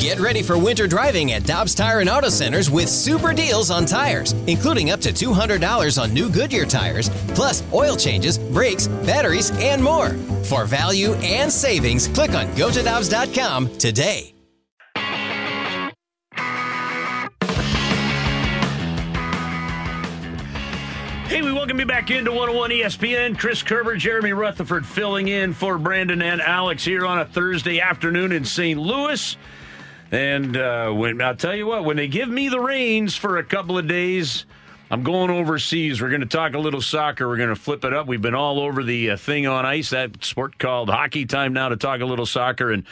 Get ready for winter driving at Dobbs Tire and Auto Centers with super deals on tires, including up to $200 on new Goodyear tires, plus oil changes, brakes, batteries, and more. For value and savings, click on gotodobbs.com today. Hey, we welcome you back into 101 ESPN. Chris Kerber, Jeremy Rutherford filling in for Brandon and Alex here on a Thursday afternoon in St. Louis. And uh, when I'll tell you what, when they give me the reins for a couple of days, I'm going overseas. We're going to talk a little soccer. We're going to flip it up. We've been all over the uh, thing on ice, that sport called hockey. Time now to talk a little soccer. And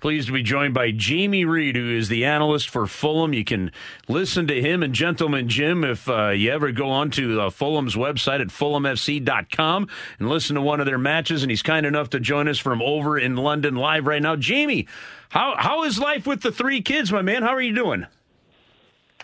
pleased to be joined by Jamie Reid, who is the analyst for Fulham. You can listen to him and Gentleman Jim if uh, you ever go onto uh, Fulham's website at fulhamfc.com and listen to one of their matches. And he's kind enough to join us from over in London live right now. Jamie, how how is life with the three kids, my man? How are you doing?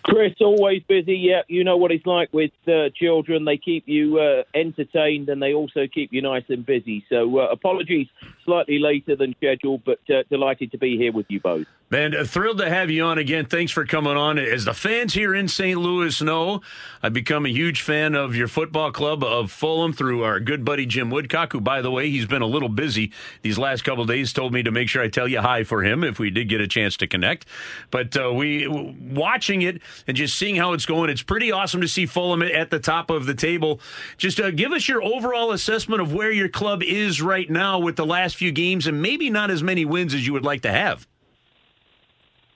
Chris, always busy. Yeah, you know what it's like with uh, children. They keep you uh, entertained and they also keep you nice and busy. So, uh, apologies, slightly later than scheduled, but uh, delighted to be here with you both. Man, uh, thrilled to have you on again. Thanks for coming on. As the fans here in St. Louis know, I've become a huge fan of your football club of Fulham through our good buddy Jim Woodcock, who, by the way, he's been a little busy these last couple days. Told me to make sure I tell you hi for him if we did get a chance to connect. But uh, we watching it and just seeing how it's going, it's pretty awesome to see Fulham at the top of the table. Just uh, give us your overall assessment of where your club is right now with the last few games and maybe not as many wins as you would like to have.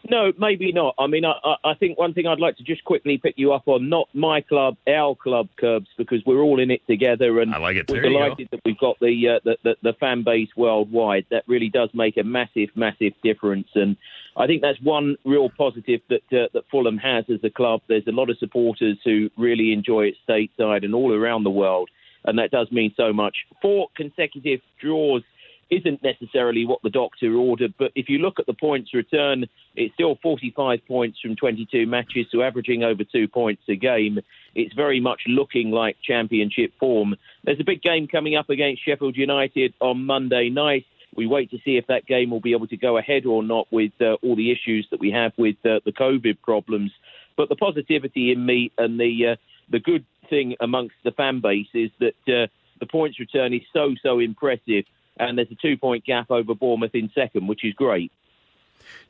No, maybe not. I mean, I, I think one thing I'd like to just quickly pick you up on, not my club, our club, Curbs, because we're all in it together, and I like it. we're you delighted that we've got the, uh, the, the the fan base worldwide. That really does make a massive, massive difference, and I think that's one real positive that uh, that Fulham has as a club. There's a lot of supporters who really enjoy it stateside and all around the world, and that does mean so much. Four consecutive draws isn't necessarily what the doctor ordered, but if you look at the points return, it's still 45 points from 22 matches, so averaging over two points a game. It's very much looking like championship form. There's a big game coming up against Sheffield United on Monday night. We wait to see if that game will be able to go ahead or not with uh, all the issues that we have with uh, the COVID problems. But the positivity in me and the uh, the good thing amongst the fan base is that uh, the points return is so so impressive and there's a two point gap over Bournemouth in second, which is great.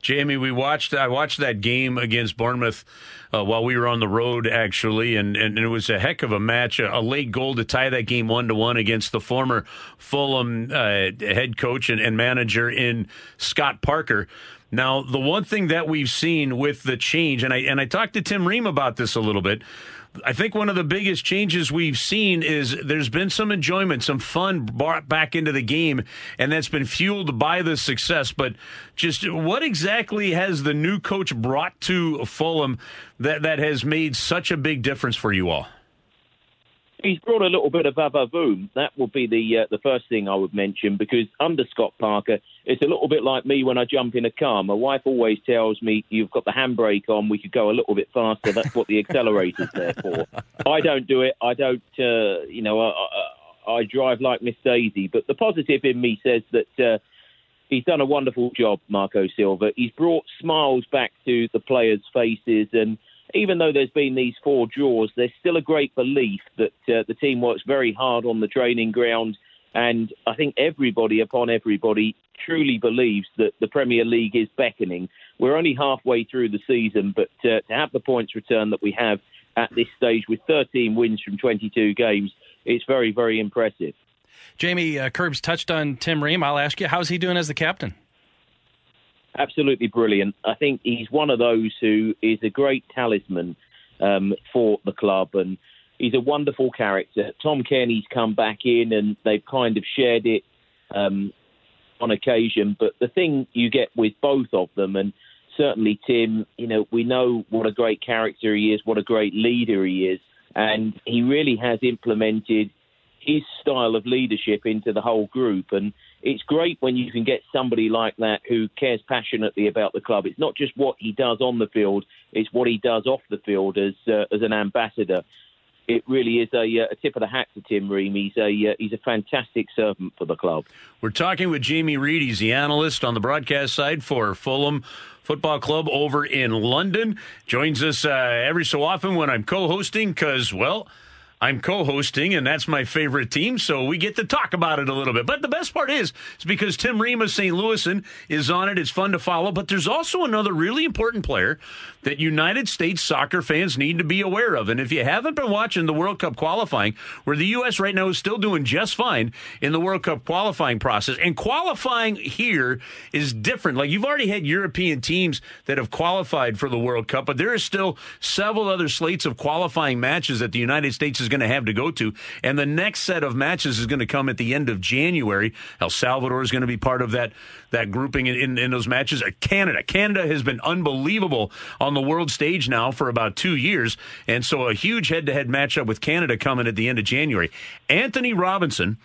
Jamie, we watched. I watched that game against Bournemouth uh, while we were on the road, actually, and, and it was a heck of a match. A, a late goal to tie that game one to one against the former Fulham uh, head coach and, and manager in Scott Parker. Now, the one thing that we've seen with the change, and I and I talked to Tim Ream about this a little bit. I think one of the biggest changes we've seen is there's been some enjoyment, some fun brought back into the game, and that's been fueled by the success. But just what exactly has the new coach brought to Fulham that, that has made such a big difference for you all? He's brought a little bit of avavoom. That would be the uh, the first thing I would mention because under Scott Parker, it's a little bit like me when I jump in a car. My wife always tells me, "You've got the handbrake on. We could go a little bit faster. That's what the accelerator's there for." I don't do it. I don't. Uh, you know, I, I, I drive like Miss Daisy. But the positive in me says that. Uh, He's done a wonderful job, Marco Silva. He's brought smiles back to the players' faces, and even though there's been these four draws, there's still a great belief that uh, the team works very hard on the training ground. And I think everybody, upon everybody, truly believes that the Premier League is beckoning. We're only halfway through the season, but uh, to have the points return that we have at this stage with 13 wins from 22 games, it's very, very impressive. Jamie uh, Curbs touched on Tim Ream. I'll ask you, how's he doing as the captain? Absolutely brilliant. I think he's one of those who is a great talisman um, for the club, and he's a wonderful character. Tom Cairney's come back in, and they've kind of shared it um, on occasion. But the thing you get with both of them, and certainly Tim, you know, we know what a great character he is, what a great leader he is, and he really has implemented his style of leadership into the whole group. And it's great when you can get somebody like that who cares passionately about the club. It's not just what he does on the field; it's what he does off the field as uh, as an ambassador. It really is a, uh, a, tip of the hat to Tim Ream. He's a uh, he's a fantastic servant for the club. We're talking with Jamie Reid. He's the analyst on the broadcast side for Fulham. Football Club over in London. Joins us uh, every so often when I'm co hosting because, well, I'm co-hosting, and that's my favorite team, so we get to talk about it a little bit. But the best part is, it's because Tim Ream St. Louisan is on it. It's fun to follow. But there's also another really important player that United States soccer fans need to be aware of. And if you haven't been watching the World Cup qualifying, where the U.S. right now is still doing just fine in the World Cup qualifying process, and qualifying here is different. Like you've already had European teams that have qualified for the World Cup, but there are still several other slates of qualifying matches that the United States is going to have to go to. And the next set of matches is going to come at the end of January. El Salvador is going to be part of that that grouping in, in, in those matches. Uh, Canada, Canada has been unbelievable on the world stage now for about two years, and so a huge head-to-head matchup with Canada coming at the end of January. Anthony Robinson.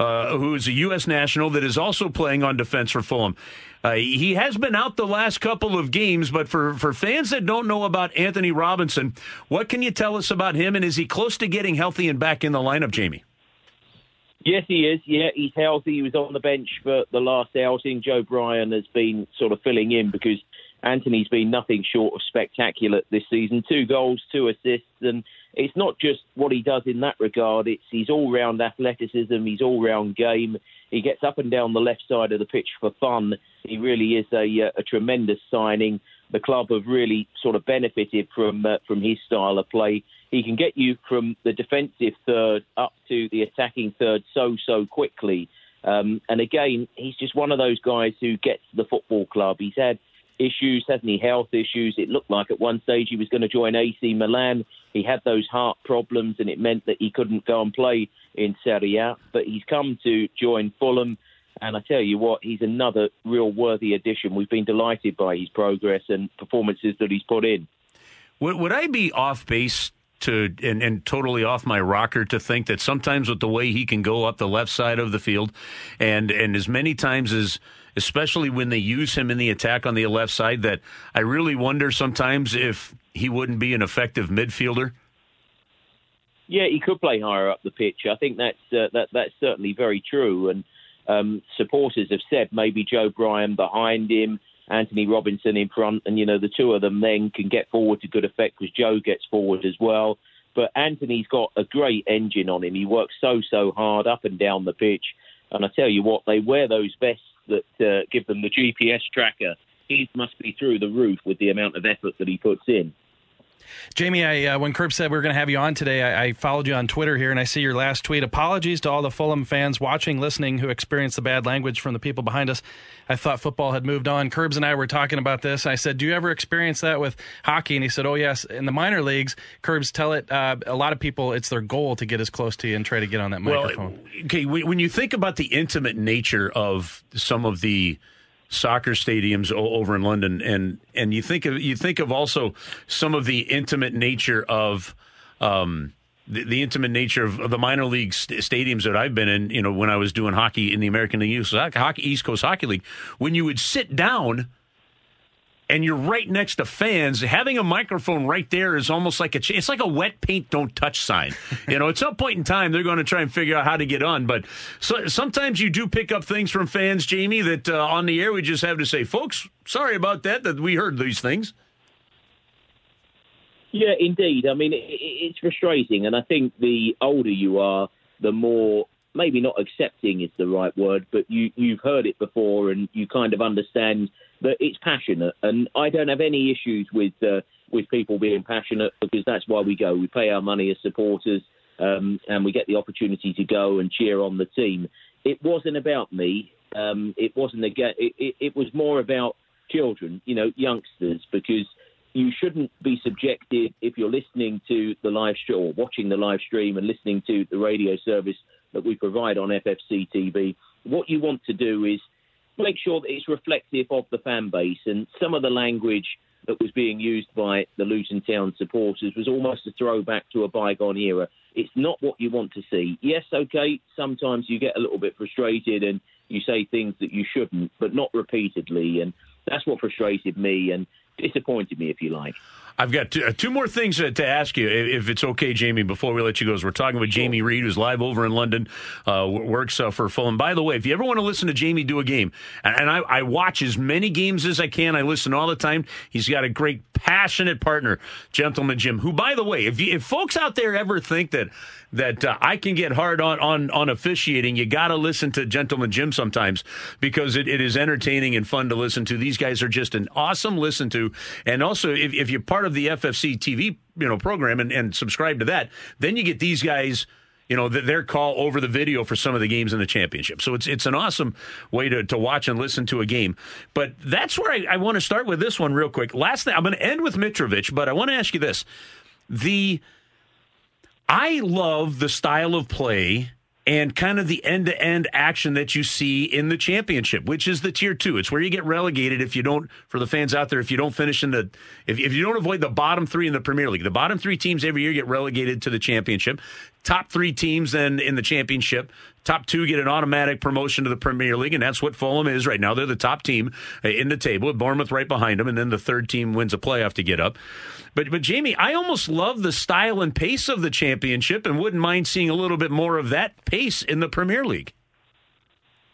Uh, who is a U.S. national that is also playing on defense for Fulham. Uh, he has been out the last couple of games, but for, for fans that don't know about Anthony Robinson, what can you tell us about him? And is he close to getting healthy and back in the lineup, Jamie? Yes, he is. Yeah, he's healthy. He was on the bench for the last outing. Joe Bryan has been sort of filling in because Anthony's been nothing short of spectacular this season. Two goals, two assists, and it's not just what he does in that regard. It's his all-round athleticism, his all-round game. He gets up and down the left side of the pitch for fun. He really is a, uh, a tremendous signing. The club have really sort of benefited from uh, from his style of play. He can get you from the defensive third up to the attacking third so so quickly. Um, and again, he's just one of those guys who gets the football club. He's had issues, hasn't he? Health issues. It looked like at one stage he was going to join AC Milan. He had those heart problems, and it meant that he couldn't go and play in Serie A. But he's come to join Fulham, and I tell you what, he's another real worthy addition. We've been delighted by his progress and performances that he's put in. Would, would I be off base to and, and totally off my rocker to think that sometimes with the way he can go up the left side of the field, and and as many times as especially when they use him in the attack on the left side, that I really wonder sometimes if he wouldn't be an effective midfielder. Yeah, he could play higher up the pitch. I think that's uh, that that's certainly very true. And um, supporters have said maybe Joe Bryan behind him, Anthony Robinson in front, and you know the two of them then can get forward to good effect because Joe gets forward as well. But Anthony's got a great engine on him. He works so so hard up and down the pitch. And I tell you what, they wear those vests that uh, give them the GPS tracker. He must be through the roof with the amount of effort that he puts in. Jamie, I, uh, when Curb said we were going to have you on today, I, I, followed you on Twitter here, and I see your last tweet. Apologies to all the Fulham fans watching, listening, who experienced the bad language from the people behind us. I thought football had moved on. Curbs and I were talking about this. I said, "Do you ever experience that with hockey?" And he said, "Oh yes, in the minor leagues, Curbs tell it. Uh, a lot of people, it's their goal to get as close to you and try to get on that microphone." Well, okay, when you think about the intimate nature of some of the soccer stadiums over in London, and and you think of you think of also some of the intimate nature of. Um, the, the, intimate nature of, the minor league st- stadiums that I've been in, you know, when I was doing hockey in the American League hockey, East Coast Hockey League, when you would sit down and you're right next to fans, having a microphone right there is almost like a it's like a wet paint don't touch sign. you know, at some point in time they're going to try and figure out how to get on, but so, sometimes you do pick up things from fans, Jamie, that uh, on the air we just have to say, folks, sorry about that that we heard these things. Yeah, indeed. I mean, it, it's frustrating, and I think the older you are, the more maybe not accepting is the right word, but you you've heard it before, and you kind of understand that it's passionate, and I don't have any issues with uh, with people being passionate because that's why we go. We pay our money as supporters, um, and we get the opportunity to go and cheer on the team. It wasn't about me. Um, it wasn't again. It, it, it was more about children, you know, youngsters, because you shouldn't be subjected if you're listening to the live show or watching the live stream and listening to the radio service that we provide on FFC TV. What you want to do is make sure that it's reflective of the fan base and some of the language that was being used by the Luton Town supporters was almost a throwback to a bygone era. It's not what you want to see. Yes, okay, sometimes you get a little bit frustrated and you say things that you shouldn't, but not repeatedly. And that's what frustrated me and disappointed me, if you like. I've got two, uh, two more things to, to, ask you, if it's okay, Jamie, before we let you go. As we're talking with Jamie Reid, who's live over in London, uh, works uh, for Fulham. By the way, if you ever want to listen to Jamie do a game, and, and I, I, watch as many games as I can, I listen all the time. He's got a great, passionate partner, Gentleman Jim, who, by the way, if, you, if folks out there ever think that that uh, I can get hard on on, on officiating, you got to listen to Gentleman Jim sometimes because it, it is entertaining and fun to listen to. These guys are just an awesome listen to, and also if, if you're part of the FFC TV you know program and, and subscribe to that, then you get these guys you know, their call over the video for some of the games in the championship. So it's it's an awesome way to, to watch and listen to a game. But that's where I, I want to start with this one real quick. Last thing, I'm going to end with Mitrovic, but I want to ask you this. The I love the style of play and kind of the end to end action that you see in the championship, which is the tier two. It's where you get relegated if you don't, for the fans out there, if you don't finish in the, if, if you don't avoid the bottom three in the Premier League. The bottom three teams every year get relegated to the championship. Top three teams then in the championship. Top two get an automatic promotion to the Premier League, and that's what Fulham is right now. They're the top team uh, in the table, Bournemouth right behind them, and then the third team wins a playoff to get up. But but Jamie, I almost love the style and pace of the championship, and wouldn't mind seeing a little bit more of that pace in the Premier League.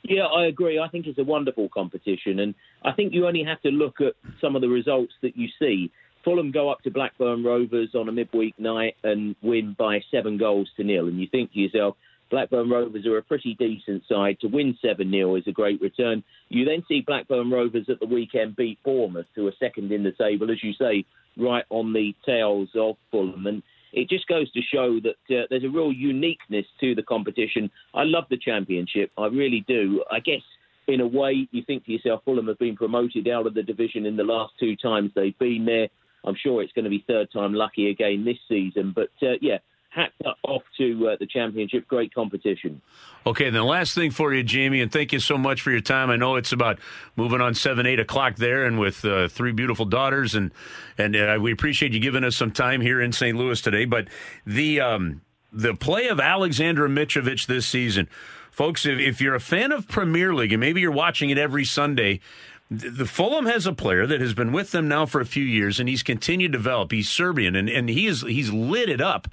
Yeah, I agree. I think it's a wonderful competition, and I think you only have to look at some of the results that you see. Fulham go up to Blackburn Rovers on a midweek night and win by seven goals to nil, and you think to yourself, Blackburn Rovers are a pretty decent side. To win 7 0 is a great return. You then see Blackburn Rovers at the weekend beat Bournemouth, who are second in the table, as you say, right on the tails of Fulham. And it just goes to show that uh, there's a real uniqueness to the competition. I love the championship. I really do. I guess in a way, you think to yourself, Fulham have been promoted out of the division in the last two times they've been there. I'm sure it's going to be third time lucky again this season. But uh, yeah, hat off to uh, the championship. Great competition. Okay, then the last thing for you, Jamie, and thank you so much for your time. I know it's about moving on seven, eight o'clock there, and with uh, three beautiful daughters, and and uh, we appreciate you giving us some time here in St. Louis today. But the um, the play of Alexander Mitrovic this season, folks, if, if you're a fan of Premier League and maybe you're watching it every Sunday the Fulham has a player that has been with them now for a few years, and he's continued to develop. He's Serbian, and, and he is he's lit it up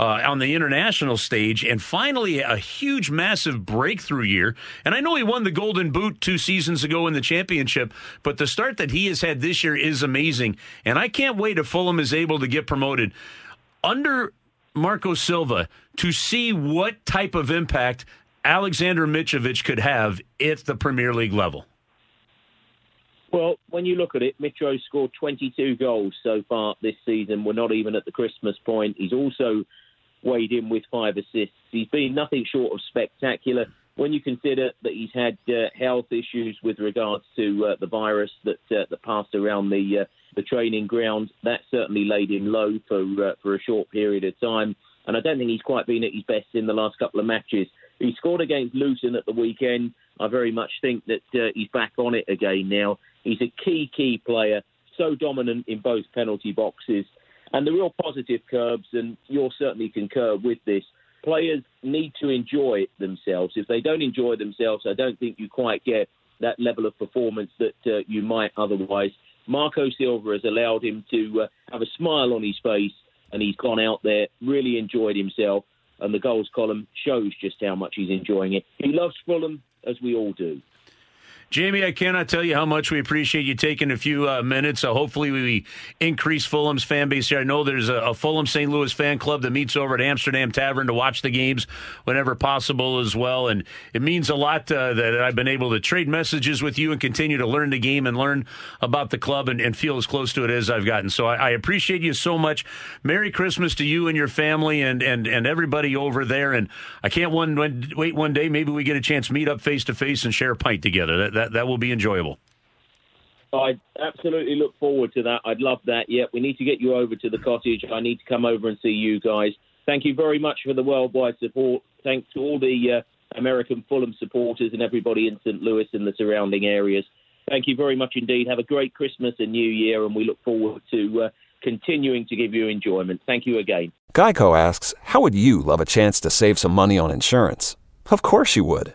uh, on the international stage, and finally a huge, massive breakthrough year. And I know he won the Golden Boot two seasons ago in the championship, but the start that he has had this year is amazing, and I can't wait if Fulham is able to get promoted under Marco Silva to see what type of impact Alexander Mitrovic could have at the Premier League level. Well, when you look at it, Mitro scored 22 goals so far this season. We're not even at the Christmas point. He's also weighed in with five assists. He's been nothing short of spectacular. When you consider that he's had uh, health issues with regards to uh, the virus that uh, that passed around the uh, the training ground, that certainly laid him low for uh, for a short period of time. And I don't think he's quite been at his best in the last couple of matches. He scored against Luton at the weekend. I very much think that uh, he's back on it again now. He's a key, key player, so dominant in both penalty boxes. And the real positive curbs, and you'll certainly concur with this, players need to enjoy themselves. If they don't enjoy themselves, I don't think you quite get that level of performance that uh, you might otherwise. Marco Silva has allowed him to uh, have a smile on his face, and he's gone out there, really enjoyed himself, and the goals column shows just how much he's enjoying it. He loves Fulham, as we all do. Jamie, I cannot tell you how much we appreciate you taking a few uh, minutes. Uh, hopefully, we increase Fulham's fan base here. I know there's a, a, Fulham St. Louis fan club that meets over at Amsterdam Tavern to watch the games whenever possible as well. And it means a lot uh, that I've been able to trade messages with you and continue to learn the game and learn about the club and, and feel as close to it as I've gotten. So I, I, appreciate you so much. Merry Christmas to you and your family and, and, and everybody over there. And I can't one, wait one day. Maybe we get a chance to meet up face to face and share a pint together. That, that, that will be enjoyable. I absolutely look forward to that. I'd love that. Yeah, we need to get you over to the cottage. I need to come over and see you guys. Thank you very much for the worldwide support. Thanks to all the uh, American Fulham supporters and everybody in St. Louis and the surrounding areas. Thank you very much indeed. Have a great Christmas and New Year, and we look forward to uh, continuing to give you enjoyment. Thank you again. Geico asks, How would you love a chance to save some money on insurance? Of course you would.